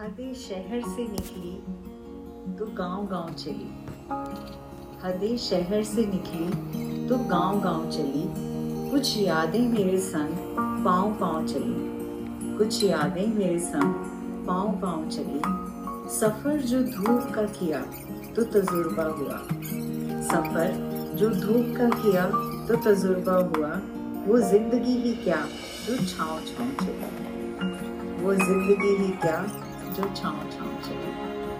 हदे शहर से निकली तो गाँव गाँव चली। हदे शहर से निकली तो गाँव गाँव चली। कुछ यादें मेरे संग पाँव पाँव चली। कुछ यादें मेरे संग पाँव पाँव चली। सफ़र जो धूप का किया तो तजुर्बा हुआ। सफ़र जो धूप का किया तो तजुर्बा हुआ। वो ज़िंदगी ही क्या जो छाँव छाँव चली। वो ज़िंदगी ही क्या 就尝尝这个。